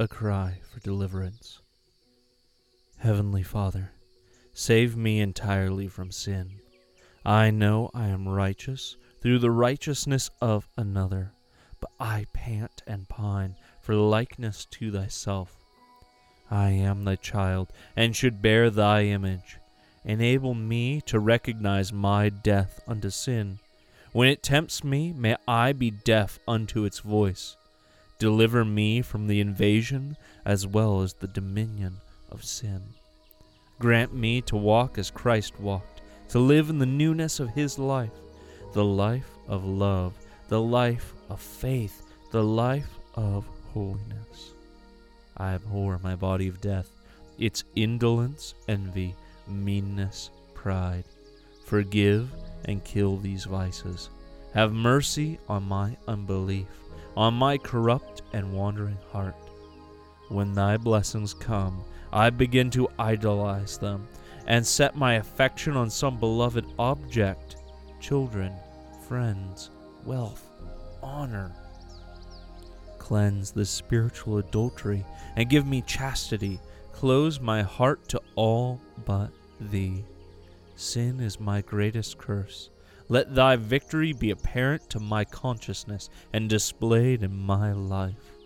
a cry for deliverance. Heavenly Father, save me entirely from sin. I know I am righteous through the righteousness of another, but I pant and pine for likeness to thyself. I am thy child, and should bear thy image. Enable me to recognize my death unto sin. When it tempts me, may I be deaf unto its voice. Deliver me from the invasion as well as the dominion of sin. Grant me to walk as Christ walked, to live in the newness of his life, the life of love, the life of faith, the life of holiness. I abhor my body of death, its indolence, envy, meanness, pride. Forgive and kill these vices. Have mercy on my unbelief, on my corrupt and wandering heart. When thy blessings come, I begin to idolize them and set my affection on some beloved object children, friends, wealth, honor. Cleanse this spiritual adultery and give me chastity. Close my heart to all but thee. Sin is my greatest curse. Let thy victory be apparent to my consciousness and displayed in my life.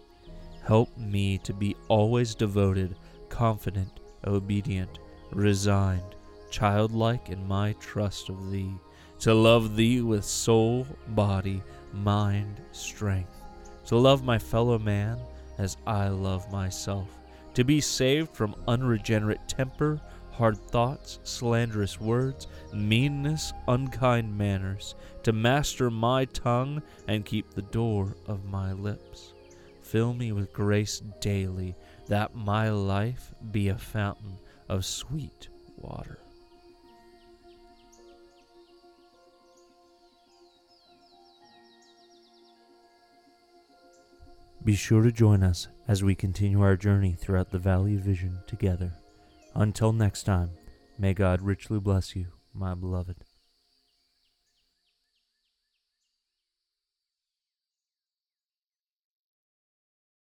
Help me to be always devoted, confident, obedient, resigned, childlike in my trust of thee, to love thee with soul, body, mind, strength, to love my fellow man as I love myself, to be saved from unregenerate temper, hard thoughts, slanderous words, meanness, unkind manners, to master my tongue and keep the door of my lips. Fill me with grace daily, that my life be a fountain of sweet water. Be sure to join us as we continue our journey throughout the Valley of Vision together. Until next time, may God richly bless you, my beloved.